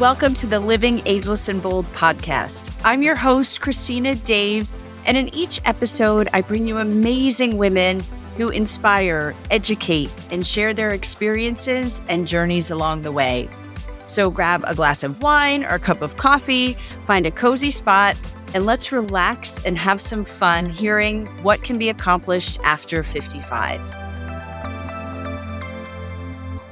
Welcome to the Living Ageless and Bold podcast. I'm your host, Christina Daves, and in each episode, I bring you amazing women who inspire, educate, and share their experiences and journeys along the way. So grab a glass of wine or a cup of coffee, find a cozy spot, and let's relax and have some fun hearing what can be accomplished after 55.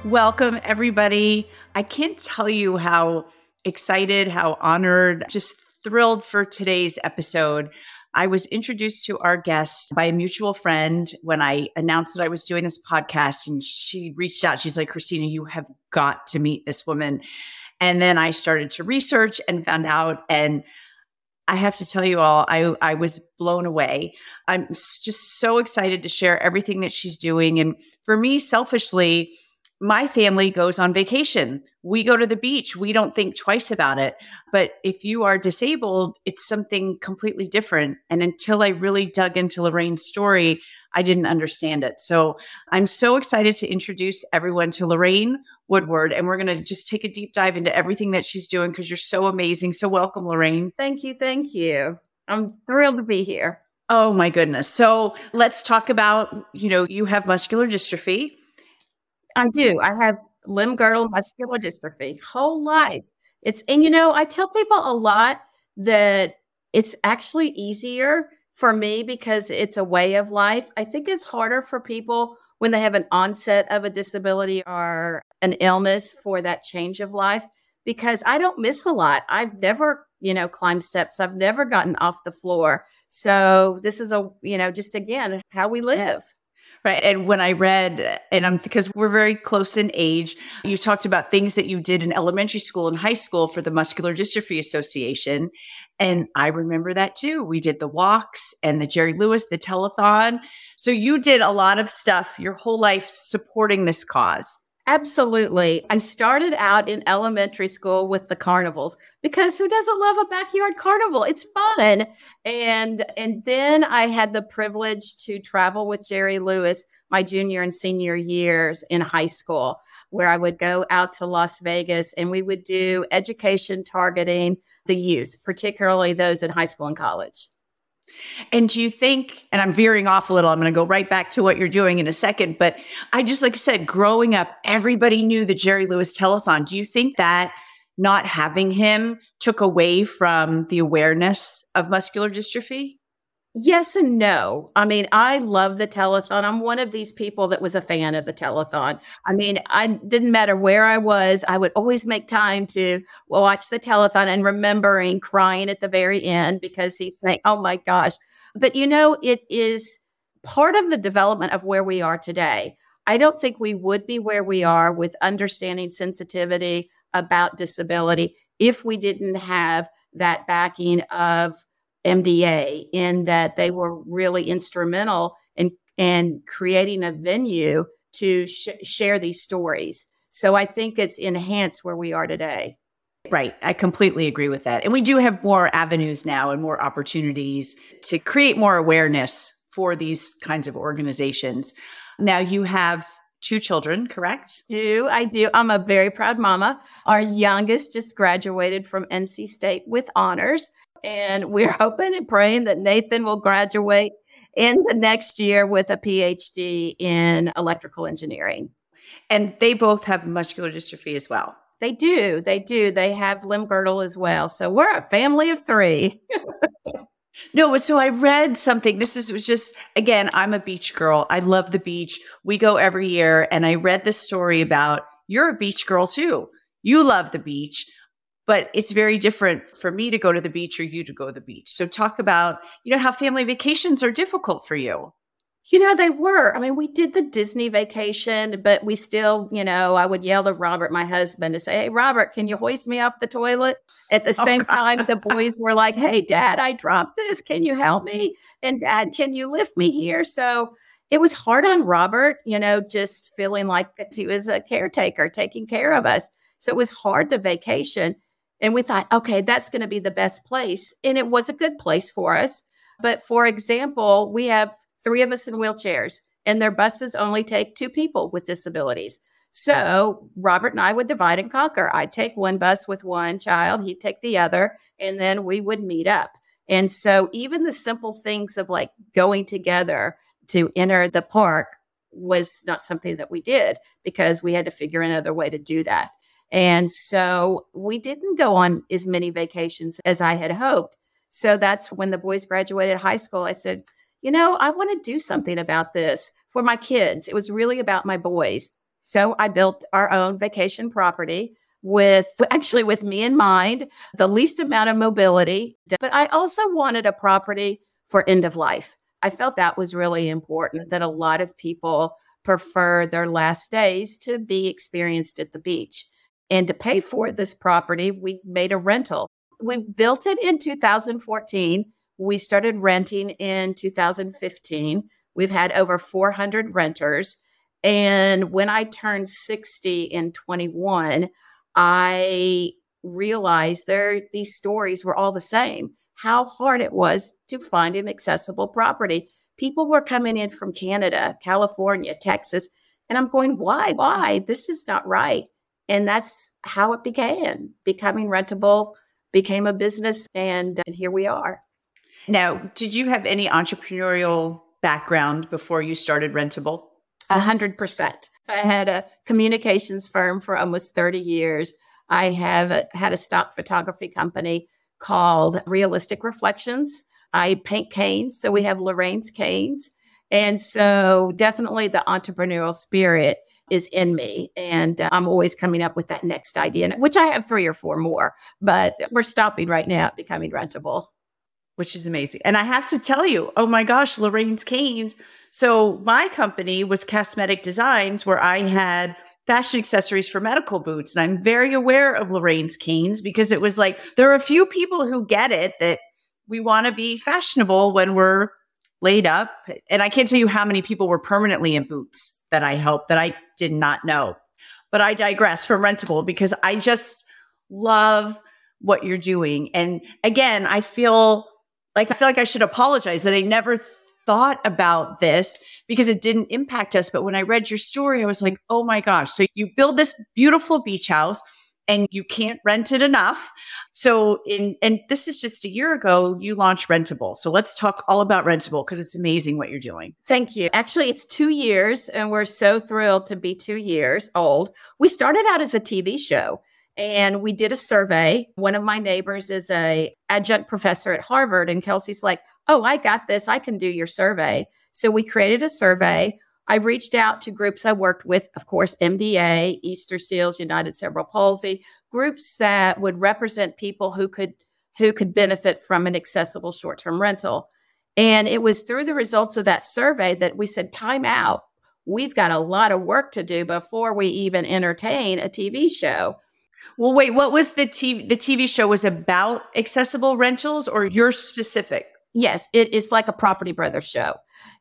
Welcome, everybody. I can't tell you how excited, how honored, just thrilled for today's episode. I was introduced to our guest by a mutual friend when I announced that I was doing this podcast, and she reached out. She's like, Christina, you have got to meet this woman. And then I started to research and found out. And I have to tell you all, I, I was blown away. I'm just so excited to share everything that she's doing. And for me, selfishly, my family goes on vacation. We go to the beach. We don't think twice about it. But if you are disabled, it's something completely different. And until I really dug into Lorraine's story, I didn't understand it. So I'm so excited to introduce everyone to Lorraine Woodward. And we're going to just take a deep dive into everything that she's doing because you're so amazing. So welcome, Lorraine. Thank you. Thank you. I'm thrilled to be here. Oh my goodness. So let's talk about, you know, you have muscular dystrophy. I do. Mm-hmm. I have limb girdle muscular dystrophy whole life. It's, and you know, I tell people a lot that it's actually easier for me because it's a way of life. I think it's harder for people when they have an onset of a disability or an illness for that change of life because I don't miss a lot. I've never, you know, climbed steps. I've never gotten off the floor. So this is a, you know, just again, how we live. Right. And when I read, and I'm because we're very close in age, you talked about things that you did in elementary school and high school for the Muscular Dystrophy Association. And I remember that too. We did the walks and the Jerry Lewis, the telethon. So you did a lot of stuff your whole life supporting this cause. Absolutely. I started out in elementary school with the carnivals because who doesn't love a backyard carnival? It's fun. And and then I had the privilege to travel with Jerry Lewis my junior and senior years in high school where I would go out to Las Vegas and we would do education targeting the youth, particularly those in high school and college. And do you think, and I'm veering off a little, I'm going to go right back to what you're doing in a second, but I just, like I said, growing up, everybody knew the Jerry Lewis telethon. Do you think that not having him took away from the awareness of muscular dystrophy? Yes and no. I mean, I love the telethon. I'm one of these people that was a fan of the telethon. I mean, I didn't matter where I was, I would always make time to watch the telethon and remembering crying at the very end because he's saying, "Oh my gosh." But you know, it is part of the development of where we are today. I don't think we would be where we are with understanding sensitivity about disability if we didn't have that backing of MDA in that they were really instrumental in, in creating a venue to sh- share these stories. So I think it's enhanced where we are today. Right. I completely agree with that. And we do have more avenues now and more opportunities to create more awareness for these kinds of organizations. Now you have two children, correct? Do I do? I'm a very proud mama. Our youngest just graduated from NC State with honors. And we're hoping and praying that Nathan will graduate in the next year with a PhD in electrical engineering. And they both have muscular dystrophy as well. They do. They do. They have limb girdle as well. So we're a family of three. no, so I read something. This is was just again, I'm a beach girl. I love the beach. We go every year and I read this story about you're a beach girl too. You love the beach but it's very different for me to go to the beach or you to go to the beach. So talk about, you know, how family vacations are difficult for you. You know, they were. I mean, we did the Disney vacation, but we still, you know, I would yell to Robert, my husband, to say, Hey, Robert, can you hoist me off the toilet? At the oh, same oh, time, the boys were like, Hey, dad, I dropped this. Can you help me? And dad, can you lift me here? So it was hard on Robert, you know, just feeling like he was a caretaker taking care of us. So it was hard to vacation. And we thought, okay, that's going to be the best place. And it was a good place for us. But for example, we have three of us in wheelchairs, and their buses only take two people with disabilities. So Robert and I would divide and conquer. I'd take one bus with one child, he'd take the other, and then we would meet up. And so even the simple things of like going together to enter the park was not something that we did because we had to figure another way to do that. And so we didn't go on as many vacations as I had hoped. So that's when the boys graduated high school. I said, you know, I want to do something about this for my kids. It was really about my boys. So I built our own vacation property with actually with me in mind, the least amount of mobility. But I also wanted a property for end of life. I felt that was really important that a lot of people prefer their last days to be experienced at the beach. And to pay for this property, we made a rental. We built it in 2014. We started renting in 2015. We've had over 400 renters. And when I turned 60 in 21, I realized there these stories were all the same. How hard it was to find an accessible property. People were coming in from Canada, California, Texas, and I'm going, why? Why? This is not right. And that's how it began. Becoming rentable became a business, and, and here we are. Now, did you have any entrepreneurial background before you started Rentable? A hundred percent. I had a communications firm for almost 30 years. I have a, had a stock photography company called Realistic Reflections. I paint canes, so we have Lorraine's canes. And so definitely the entrepreneurial spirit is in me. And uh, I'm always coming up with that next idea, which I have three or four more, but we're stopping right now at becoming rentable. Which is amazing. And I have to tell you, oh my gosh, Lorraine's Canes so my company was CastMedic Designs, where I had fashion accessories for medical boots. And I'm very aware of Lorraine's canes because it was like there are a few people who get it that we want to be fashionable when we're laid up. And I can't tell you how many people were permanently in boots that I helped that I did not know. But I digress from rentable because I just love what you're doing. And again, I feel like I feel like I should apologize that I never thought about this because it didn't impact us. But when I read your story, I was like, oh my gosh. So you build this beautiful beach house and you can't rent it enough. So in and this is just a year ago you launched Rentable. So let's talk all about Rentable because it's amazing what you're doing. Thank you. Actually, it's 2 years and we're so thrilled to be 2 years old. We started out as a TV show and we did a survey. One of my neighbors is a adjunct professor at Harvard and Kelsey's like, oh, I got this. I can do your survey. So we created a survey. I reached out to groups I worked with, of course, MDA, Easter Seals, United Cerebral Palsy, groups that would represent people who could who could benefit from an accessible short-term rental. And it was through the results of that survey that we said, time out. We've got a lot of work to do before we even entertain a TV show. Well, wait, what was the TV? The TV show was about accessible rentals or your specific? Yes, it is like a Property Brothers show.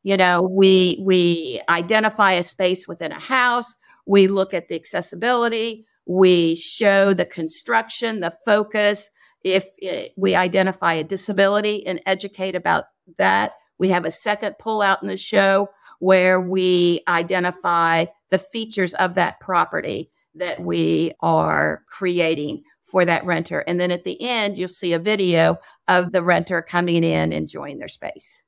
You know, we we identify a space within a house, we look at the accessibility, we show the construction, the focus. If it, we identify a disability and educate about that, we have a second pull out in the show where we identify the features of that property that we are creating for that renter. And then at the end, you'll see a video of the renter coming in, enjoying their space.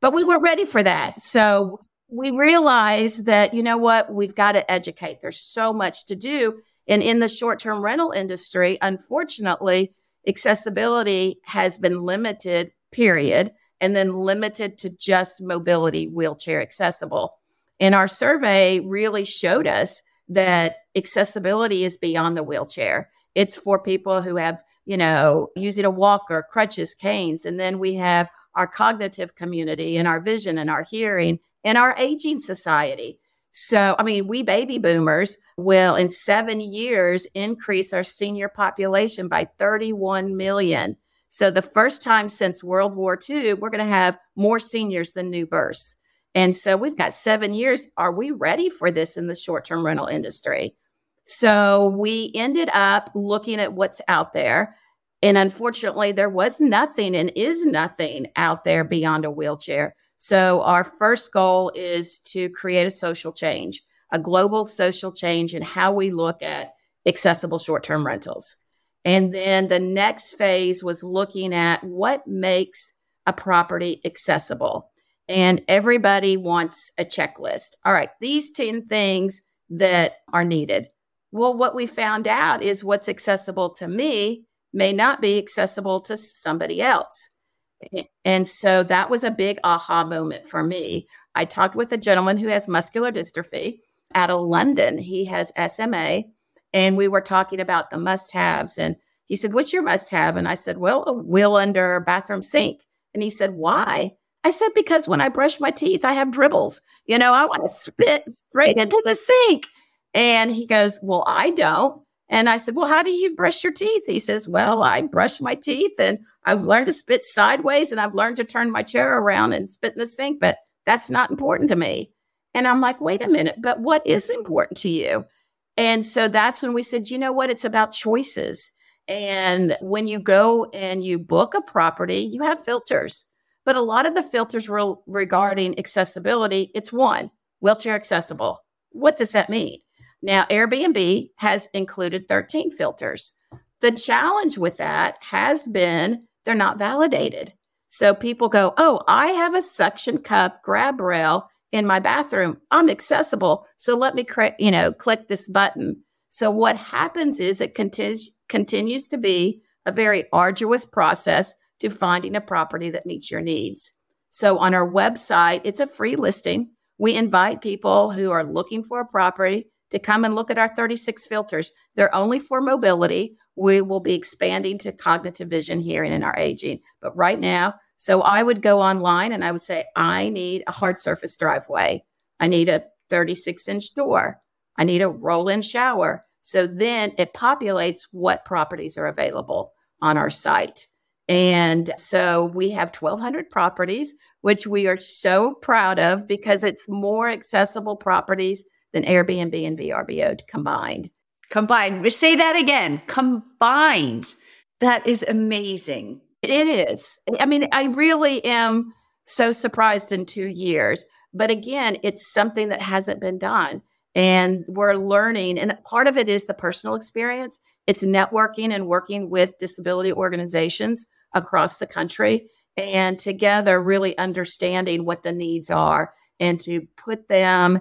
But we weren't ready for that. So we realized that, you know what, we've got to educate. There's so much to do. And in the short term rental industry, unfortunately, accessibility has been limited, period, and then limited to just mobility, wheelchair accessible. And our survey really showed us that accessibility is beyond the wheelchair. It's for people who have, you know, using a walker, crutches, canes. And then we have our cognitive community and our vision and our hearing and our aging society. So, I mean, we baby boomers will in seven years increase our senior population by 31 million. So, the first time since World War II, we're going to have more seniors than new births. And so, we've got seven years. Are we ready for this in the short term rental industry? So we ended up looking at what's out there. And unfortunately, there was nothing and is nothing out there beyond a wheelchair. So our first goal is to create a social change, a global social change in how we look at accessible short term rentals. And then the next phase was looking at what makes a property accessible. And everybody wants a checklist. All right, these 10 things that are needed. Well, what we found out is what's accessible to me may not be accessible to somebody else. And so that was a big aha moment for me. I talked with a gentleman who has muscular dystrophy out of London. He has SMA, and we were talking about the must haves. And he said, What's your must have? And I said, Well, a wheel under bathroom sink. And he said, Why? I said, Because when I brush my teeth, I have dribbles. You know, I want to spit straight into the sink. And he goes, Well, I don't. And I said, Well, how do you brush your teeth? He says, Well, I brush my teeth and I've learned to spit sideways and I've learned to turn my chair around and spit in the sink, but that's not important to me. And I'm like, Wait a minute, but what is important to you? And so that's when we said, You know what? It's about choices. And when you go and you book a property, you have filters. But a lot of the filters re- regarding accessibility, it's one, wheelchair accessible. What does that mean? Now, Airbnb has included 13 filters. The challenge with that has been they're not validated. So people go, Oh, I have a suction cup grab rail in my bathroom. I'm accessible. So let me, cre- you know, click this button. So what happens is it continues, continues to be a very arduous process to finding a property that meets your needs. So on our website, it's a free listing. We invite people who are looking for a property to come and look at our 36 filters. They're only for mobility. We will be expanding to cognitive vision, hearing, and our aging. But right now, so I would go online and I would say, I need a hard surface driveway. I need a 36 inch door. I need a roll in shower. So then it populates what properties are available on our site. And so we have 1,200 properties, which we are so proud of because it's more accessible properties than Airbnb and VRBO combined. Combined. Say that again. Combined. That is amazing. It is. I mean, I really am so surprised in two years. But again, it's something that hasn't been done. And we're learning. And part of it is the personal experience, it's networking and working with disability organizations across the country and together really understanding what the needs are and to put them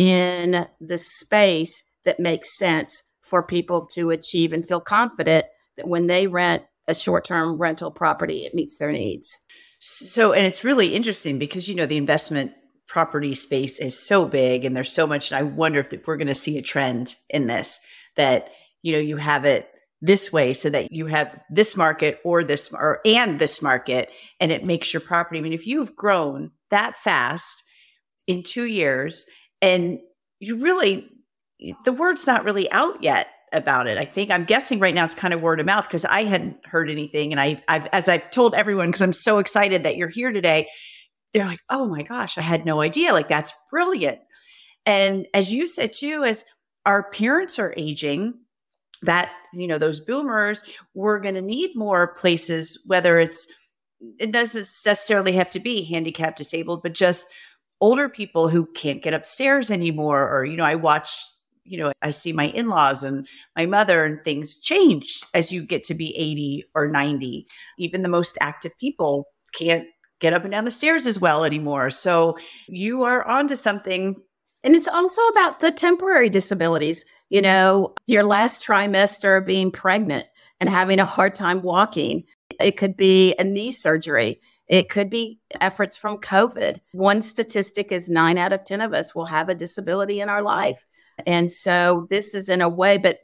in the space that makes sense for people to achieve and feel confident that when they rent a short term rental property, it meets their needs. So, and it's really interesting because, you know, the investment property space is so big and there's so much. And I wonder if we're going to see a trend in this that, you know, you have it this way so that you have this market or this or and this market and it makes your property. I mean, if you've grown that fast in two years and you really the word's not really out yet about it. I think I'm guessing right now it's kind of word of mouth because I hadn't heard anything, and I, I've as I've told everyone because I'm so excited that you're here today. They're like, "Oh my gosh, I had no idea! Like that's brilliant." And as you said too, as our parents are aging, that you know those boomers, we're going to need more places, whether it's it doesn't necessarily have to be handicapped, disabled, but just older people who can't get upstairs anymore or you know i watch you know i see my in-laws and my mother and things change as you get to be 80 or 90 even the most active people can't get up and down the stairs as well anymore. So you are onto something. And it's also about the temporary disabilities you know your last trimester being pregnant and having a hard time walking. It could be a knee surgery it could be efforts from COVID. One statistic is nine out of 10 of us will have a disability in our life. And so this is in a way, but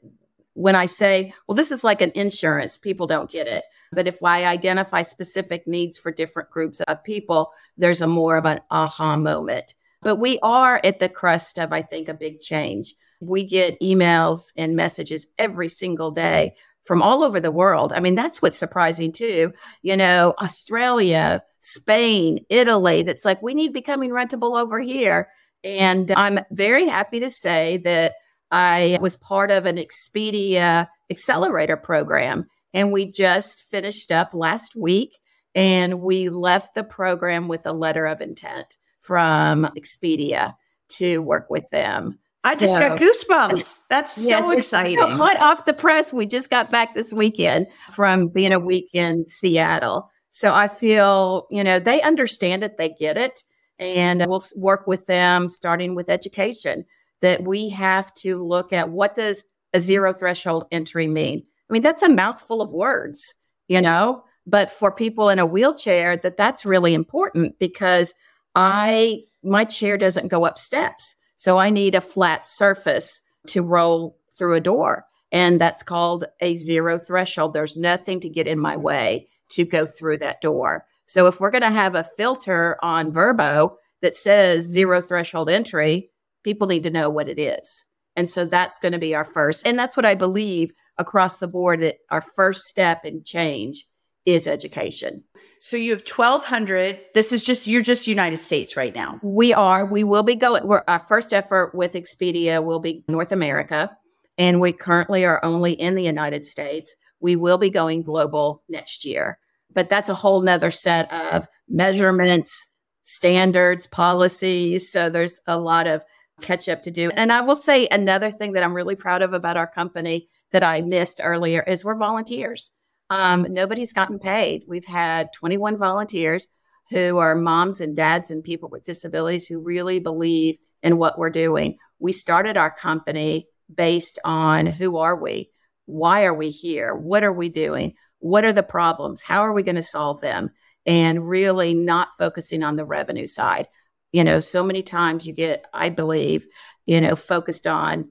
when I say, well, this is like an insurance, people don't get it. But if I identify specific needs for different groups of people, there's a more of an aha moment. But we are at the crust of, I think, a big change. We get emails and messages every single day from all over the world. I mean, that's what's surprising too. You know, Australia, Spain, Italy, that's like, we need becoming rentable over here. And I'm very happy to say that I was part of an Expedia accelerator program. And we just finished up last week and we left the program with a letter of intent from Expedia to work with them. I just so, got goosebumps. That's yes, so exciting. hot off the press. We just got back this weekend from being a week in Seattle. So I feel, you know, they understand it, they get it. And we'll work with them starting with education that we have to look at what does a zero threshold entry mean? I mean, that's a mouthful of words, you know, but for people in a wheelchair that that's really important because I my chair doesn't go up steps. So I need a flat surface to roll through a door. And that's called a zero threshold. There's nothing to get in my way to go through that door. So if we're going to have a filter on VRBO that says zero threshold entry, people need to know what it is. And so that's going to be our first. And that's what I believe across the board that our first step in change is education. So you have 1200. This is just, you're just United States right now. We are. We will be going, our first effort with Expedia will be North America. And we currently are only in the United States. We will be going global next year. But that's a whole nother set of measurements, standards, policies. So there's a lot of catch up to do. And I will say another thing that I'm really proud of about our company that I missed earlier is we're volunteers. Um, nobody's gotten paid. We've had 21 volunteers who are moms and dads and people with disabilities who really believe in what we're doing. We started our company based on who are we? Why are we here? What are we doing? What are the problems? How are we going to solve them? And really not focusing on the revenue side. You know, so many times you get, I believe, you know, focused on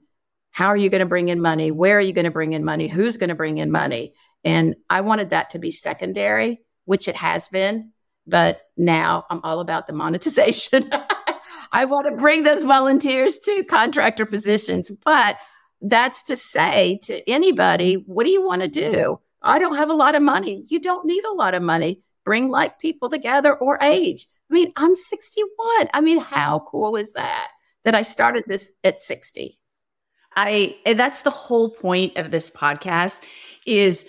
how are you going to bring in money? Where are you going to bring in money? Who's going to bring in money? And I wanted that to be secondary, which it has been. But now I'm all about the monetization. I want to bring those volunteers to contractor positions. But that's to say to anybody, what do you want to do? I don't have a lot of money. You don't need a lot of money. Bring like people together or age. I mean, I'm 61. I mean, how cool is that? That I started this at 60. I that's the whole point of this podcast is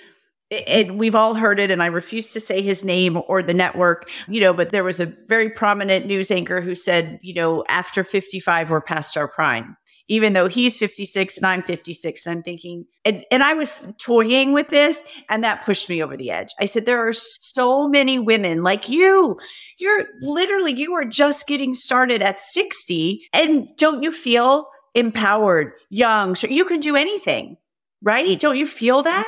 and we've all heard it and i refuse to say his name or the network you know but there was a very prominent news anchor who said you know after 55 we're past our prime. Even though he's 56 and i'm 56 and i'm thinking and, and i was toying with this and that pushed me over the edge. I said there are so many women like you. You're literally you are just getting started at 60 and don't you feel empowered young so you can do anything right? Don't you feel that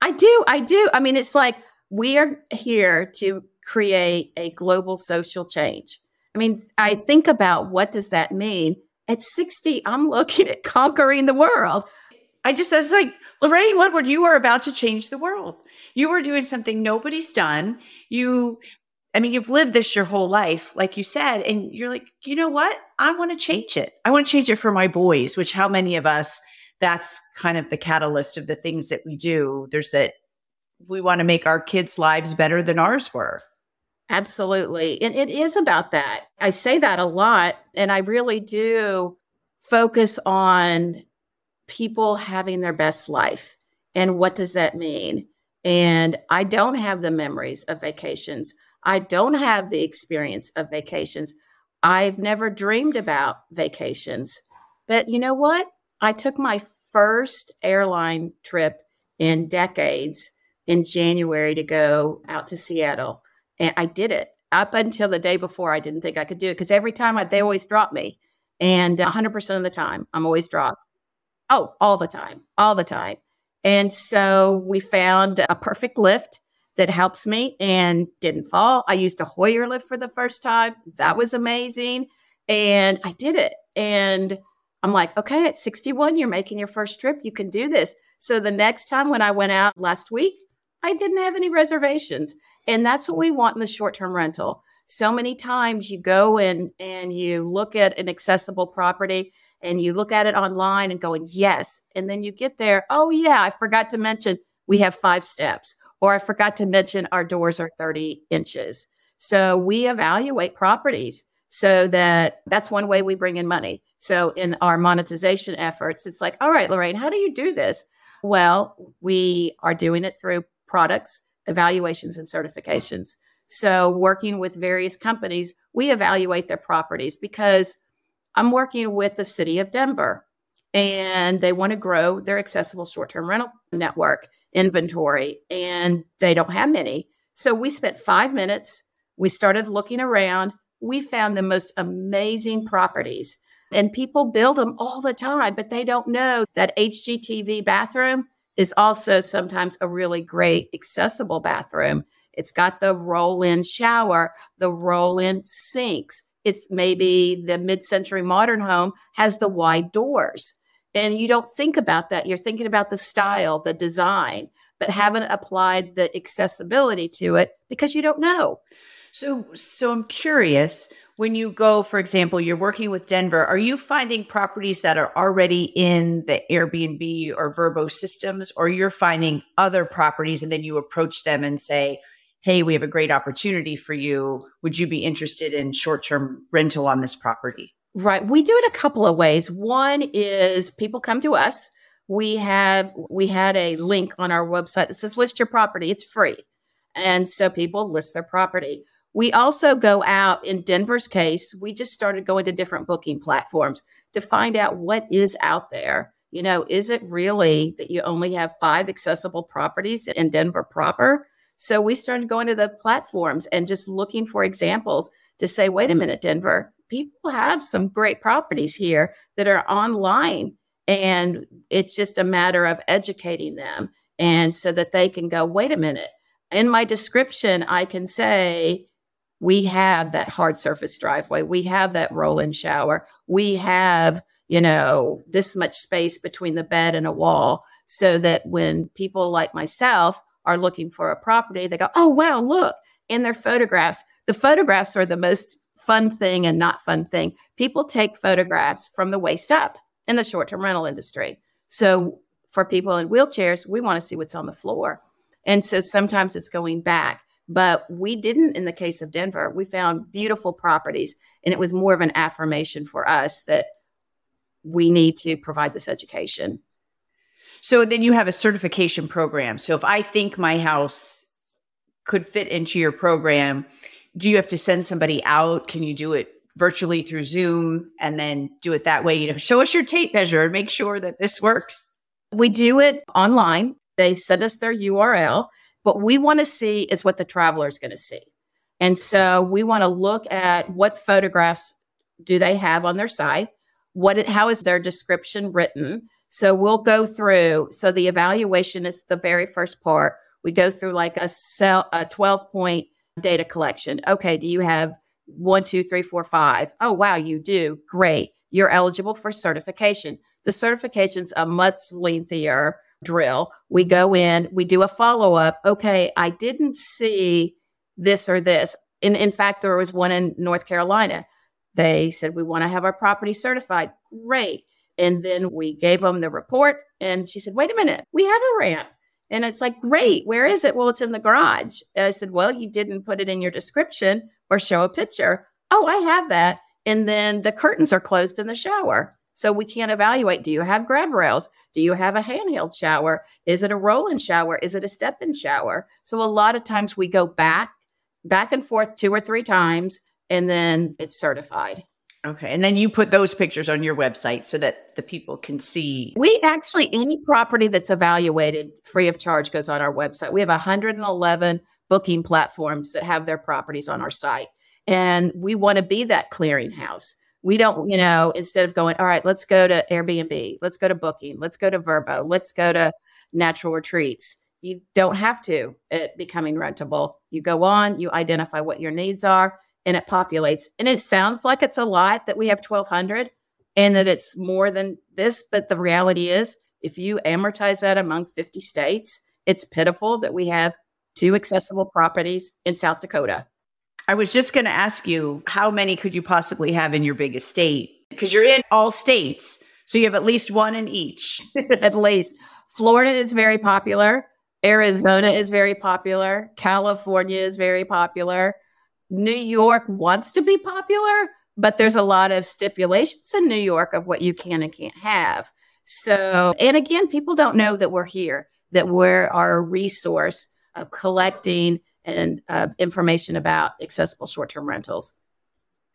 I do. I do. I mean, it's like we are here to create a global social change. I mean, I think about what does that mean? At 60, I'm looking at conquering the world. I just I was like, Lorraine Woodward, you are about to change the world. You are doing something nobody's done. You I mean, you've lived this your whole life, like you said, and you're like, you know what? I want to change it. I want to change it for my boys, which how many of us that's kind of the catalyst of the things that we do. There's that we want to make our kids' lives better than ours were. Absolutely. And it is about that. I say that a lot, and I really do focus on people having their best life. And what does that mean? And I don't have the memories of vacations. I don't have the experience of vacations. I've never dreamed about vacations. But you know what? I took my first airline trip in decades in January to go out to Seattle. And I did it up until the day before. I didn't think I could do it because every time I, they always drop me. And 100% of the time, I'm always dropped. Oh, all the time, all the time. And so we found a perfect lift that helps me and didn't fall. I used a Hoyer lift for the first time. That was amazing. And I did it. And I'm like, okay, at 61, you're making your first trip. You can do this. So the next time when I went out last week, I didn't have any reservations. And that's what we want in the short term rental. So many times you go in and you look at an accessible property and you look at it online and going, yes. And then you get there, oh, yeah, I forgot to mention we have five steps, or I forgot to mention our doors are 30 inches. So we evaluate properties so that that's one way we bring in money. So in our monetization efforts, it's like, all right, Lorraine, how do you do this? Well, we are doing it through products, evaluations, and certifications. So working with various companies, we evaluate their properties because I'm working with the city of Denver. and they want to grow their accessible short term rental network inventory, and they don't have many. So we spent five minutes. We started looking around. We found the most amazing properties, and people build them all the time, but they don't know that HGTV bathroom is also sometimes a really great accessible bathroom. It's got the roll in shower, the roll in sinks. It's maybe the mid century modern home has the wide doors. And you don't think about that. You're thinking about the style, the design, but haven't applied the accessibility to it because you don't know. So, so I'm curious when you go, for example, you're working with Denver, are you finding properties that are already in the Airbnb or VRBO systems, or you're finding other properties and then you approach them and say, Hey, we have a great opportunity for you. Would you be interested in short term rental on this property? Right. We do it a couple of ways. One is people come to us. We have we had a link on our website that says list your property. It's free. And so people list their property. We also go out in Denver's case, we just started going to different booking platforms to find out what is out there. You know, is it really that you only have five accessible properties in Denver proper? So we started going to the platforms and just looking for examples to say, wait a minute, Denver, people have some great properties here that are online. And it's just a matter of educating them. And so that they can go, wait a minute, in my description, I can say, we have that hard surface driveway. We have that roll in shower. We have, you know, this much space between the bed and a wall so that when people like myself are looking for a property, they go, oh, wow, look, and their photographs. The photographs are the most fun thing and not fun thing. People take photographs from the waist up in the short term rental industry. So for people in wheelchairs, we want to see what's on the floor. And so sometimes it's going back but we didn't in the case of Denver. We found beautiful properties, and it was more of an affirmation for us that we need to provide this education. So then you have a certification program. So if I think my house could fit into your program, do you have to send somebody out? Can you do it virtually through Zoom and then do it that way? You know, show us your tape measure and make sure that this works. We do it online. They send us their URL what we want to see is what the traveler is going to see. And so we want to look at what photographs do they have on their site? What how is their description written? So we'll go through. So the evaluation is the very first part. We go through like a cell, a 12 point data collection. Okay. Do you have one, two, three, four, five? Oh, wow. You do. Great. You're eligible for certification. The certification's a much lengthier drill. We go in, we do a follow up. Okay, I didn't see this or this. In, in fact, there was one in North Carolina. They said, We want to have our property certified. Great. And then we gave them the report. And she said, Wait a minute, we have a ramp. And it's like, Great. Where is it? Well, it's in the garage. And I said, Well, you didn't put it in your description or show a picture. Oh, I have that. And then the curtains are closed in the shower. So we can't evaluate. Do you have grab rails? Do you have a handheld shower? Is it a roll in shower? Is it a step in shower? So a lot of times we go back, back and forth two or three times, and then it's certified. Okay. And then you put those pictures on your website so that the people can see. We actually, any property that's evaluated free of charge goes on our website. We have 111 booking platforms that have their properties on our site. And we want to be that clearinghouse we don't, you know, instead of going, all right, let's go to Airbnb, let's go to Booking, let's go to VRBO, let's go to Natural Retreats. You don't have to it becoming rentable. You go on, you identify what your needs are, and it populates. And it sounds like it's a lot that we have 1,200 and that it's more than this. But the reality is, if you amortize that among 50 states, it's pitiful that we have two accessible properties in South Dakota. I was just going to ask you, how many could you possibly have in your biggest state? Because you're in all states. So you have at least one in each. at least. Florida is very popular. Arizona is very popular. California is very popular. New York wants to be popular, but there's a lot of stipulations in New York of what you can and can't have. So, and again, people don't know that we're here, that we're our resource of collecting and uh, information about accessible short term rentals.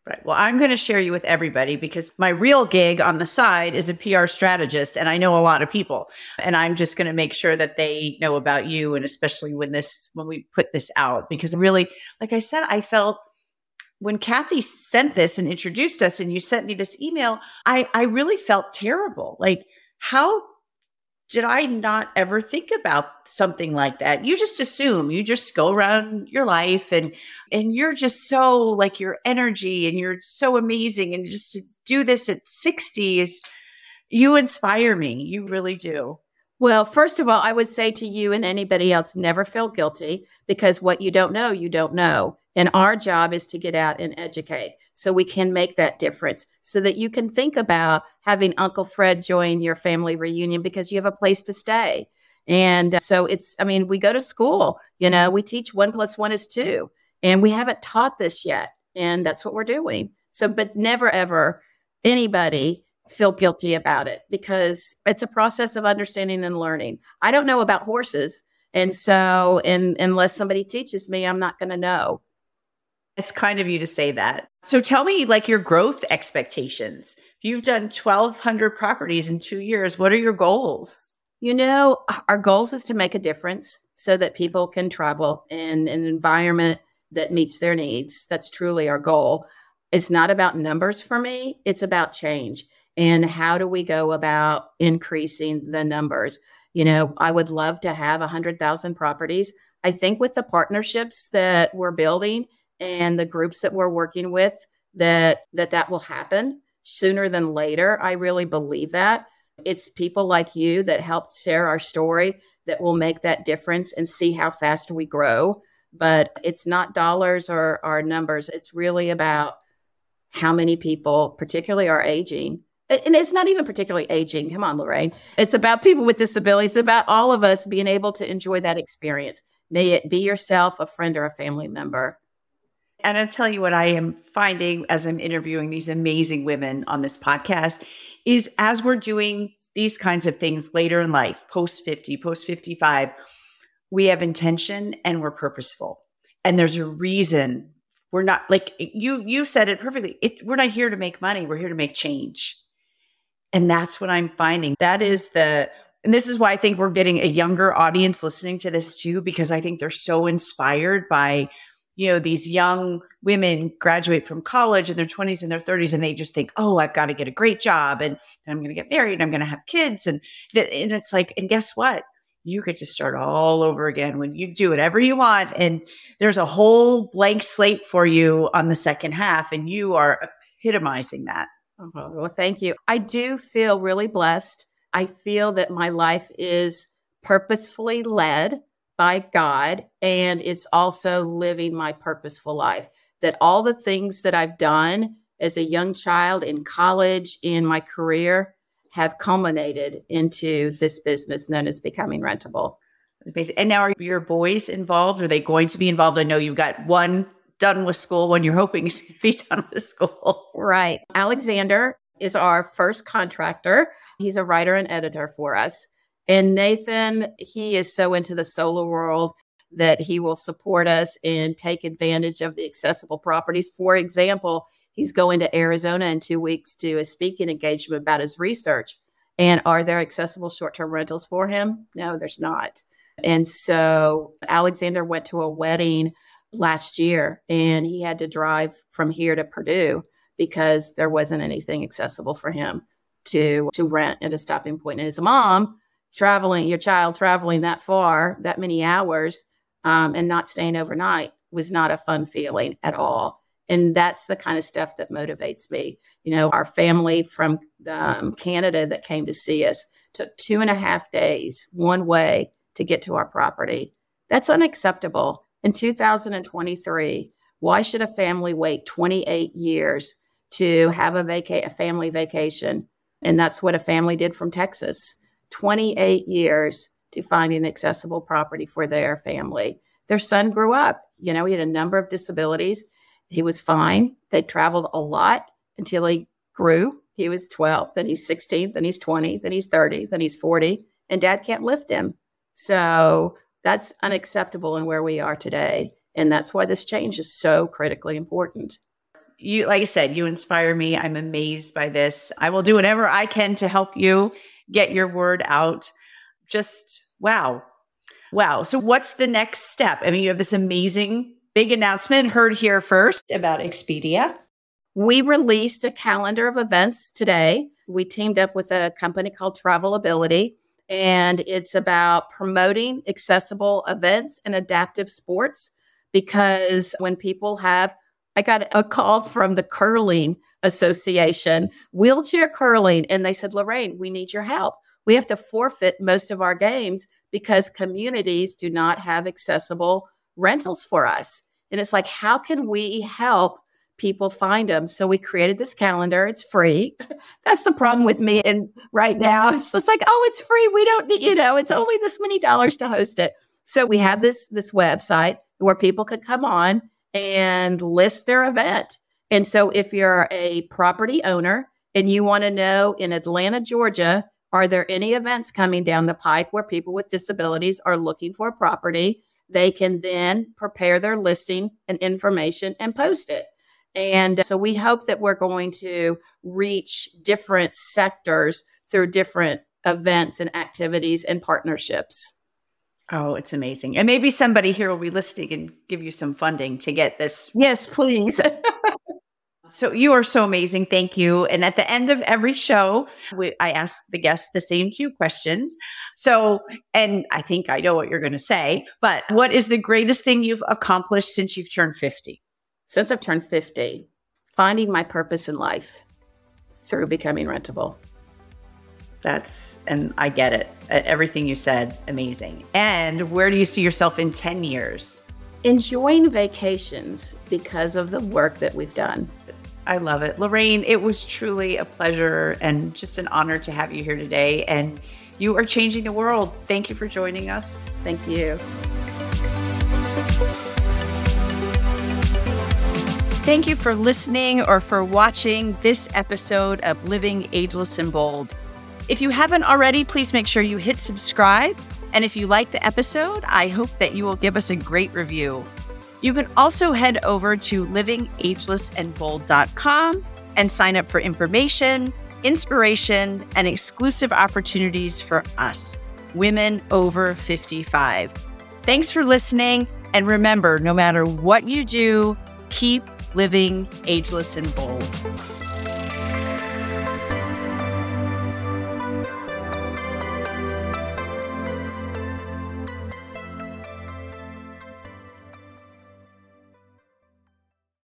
Right. Well, I'm going to share you with everybody because my real gig on the side is a PR strategist and I know a lot of people. And I'm just going to make sure that they know about you and especially when this when we put this out because really like I said I felt when Kathy sent this and introduced us and you sent me this email, I I really felt terrible. Like how did I not ever think about something like that? You just assume, you just go around your life and and you're just so like your energy and you're so amazing and just to do this at 60 is you inspire me. You really do. Well, first of all, I would say to you and anybody else never feel guilty because what you don't know, you don't know. And our job is to get out and educate so we can make that difference so that you can think about having Uncle Fred join your family reunion because you have a place to stay. And uh, so it's, I mean, we go to school, you know, we teach one plus one is two, and we haven't taught this yet. And that's what we're doing. So, but never ever anybody feel guilty about it because it's a process of understanding and learning. I don't know about horses. And so, and unless somebody teaches me, I'm not going to know. It's kind of you to say that. So tell me like your growth expectations. You've done 1200 properties in 2 years. What are your goals? You know, our goals is to make a difference so that people can travel in an environment that meets their needs. That's truly our goal. It's not about numbers for me, it's about change. And how do we go about increasing the numbers? You know, I would love to have 100,000 properties. I think with the partnerships that we're building, and the groups that we're working with that that that will happen sooner than later. I really believe that. It's people like you that help share our story that will make that difference and see how fast we grow. But it's not dollars or, or numbers. It's really about how many people, particularly are aging. And it's not even particularly aging. Come on, Lorraine. It's about people with disabilities, it's about all of us being able to enjoy that experience. May it be yourself, a friend, or a family member. And I'll tell you what I am finding as I'm interviewing these amazing women on this podcast is as we're doing these kinds of things later in life, post 50, post 55, we have intention and we're purposeful. And there's a reason we're not like you you said it perfectly. It, we're not here to make money, we're here to make change. And that's what I'm finding. That is the and this is why I think we're getting a younger audience listening to this too because I think they're so inspired by you know, these young women graduate from college in their 20s and their 30s and they just think, oh, I've got to get a great job and I'm going to get married and I'm going to have kids. And, and it's like, and guess what? You get to start all over again when you do whatever you want. And there's a whole blank slate for you on the second half. And you are epitomizing that. Oh, well, thank you. I do feel really blessed. I feel that my life is purposefully led by God. And it's also living my purposeful life. That all the things that I've done as a young child in college, in my career, have culminated into this business known as becoming rentable. And now, are your boys involved? Are they going to be involved? I know you've got one done with school, one you're hoping to be done with school. Right. Alexander is our first contractor. He's a writer and editor for us. And Nathan, he is so into the solar world that he will support us and take advantage of the accessible properties. For example, he's going to Arizona in two weeks to a speaking engagement about his research. And are there accessible short term rentals for him? No, there's not. And so Alexander went to a wedding last year and he had to drive from here to Purdue because there wasn't anything accessible for him to to rent at a stopping point. And his mom traveling, your child traveling that far, that many hours, um, and not staying overnight was not a fun feeling at all. And that's the kind of stuff that motivates me. You know, our family from um, Canada that came to see us took two and a half days one way to get to our property. That's unacceptable. In 2023, why should a family wait 28 years to have a vaca- a family vacation? And that's what a family did from Texas. 28 years to find an accessible property for their family. Their son grew up. You know, he had a number of disabilities. He was fine. They traveled a lot until he grew. He was 12, then he's 16, then he's 20, then he's 30, then he's 40, and dad can't lift him. So that's unacceptable in where we are today. And that's why this change is so critically important you, like I said, you inspire me. I'm amazed by this. I will do whatever I can to help you get your word out. Just wow. Wow. So, what's the next step? I mean, you have this amazing big announcement heard here first about Expedia. We released a calendar of events today. We teamed up with a company called Travelability, and it's about promoting accessible events and adaptive sports. Because when people have, I got a call from the Curling Association, wheelchair curling, and they said, Lorraine, we need your help. We have to forfeit most of our games because communities do not have accessible rentals for us. And it's like, how can we help people find them? So we created this calendar. It's free. That's the problem with me. And right now, it's like, oh, it's free. We don't need, you know, it's only this many dollars to host it. So we have this this website where people could come on and list their event. And so if you're a property owner and you want to know in Atlanta, Georgia, are there any events coming down the pike where people with disabilities are looking for a property? They can then prepare their listing and information and post it. And so we hope that we're going to reach different sectors through different events and activities and partnerships. Oh, it's amazing. And maybe somebody here will be listening and give you some funding to get this. Yes, please. So you are so amazing. Thank you. And at the end of every show, we, I ask the guests the same two questions. So, and I think I know what you're going to say, but what is the greatest thing you've accomplished since you've turned 50? Since I've turned 50, finding my purpose in life through becoming rentable. That's, and I get it. Everything you said, amazing. And where do you see yourself in 10 years? Enjoying vacations because of the work that we've done. I love it. Lorraine, it was truly a pleasure and just an honor to have you here today. And you are changing the world. Thank you for joining us. Thank you. Thank you for listening or for watching this episode of Living Ageless and Bold. If you haven't already, please make sure you hit subscribe. And if you like the episode, I hope that you will give us a great review. You can also head over to livingagelessandbold.com and sign up for information, inspiration, and exclusive opportunities for us, women over 55. Thanks for listening. And remember, no matter what you do, keep living ageless and bold.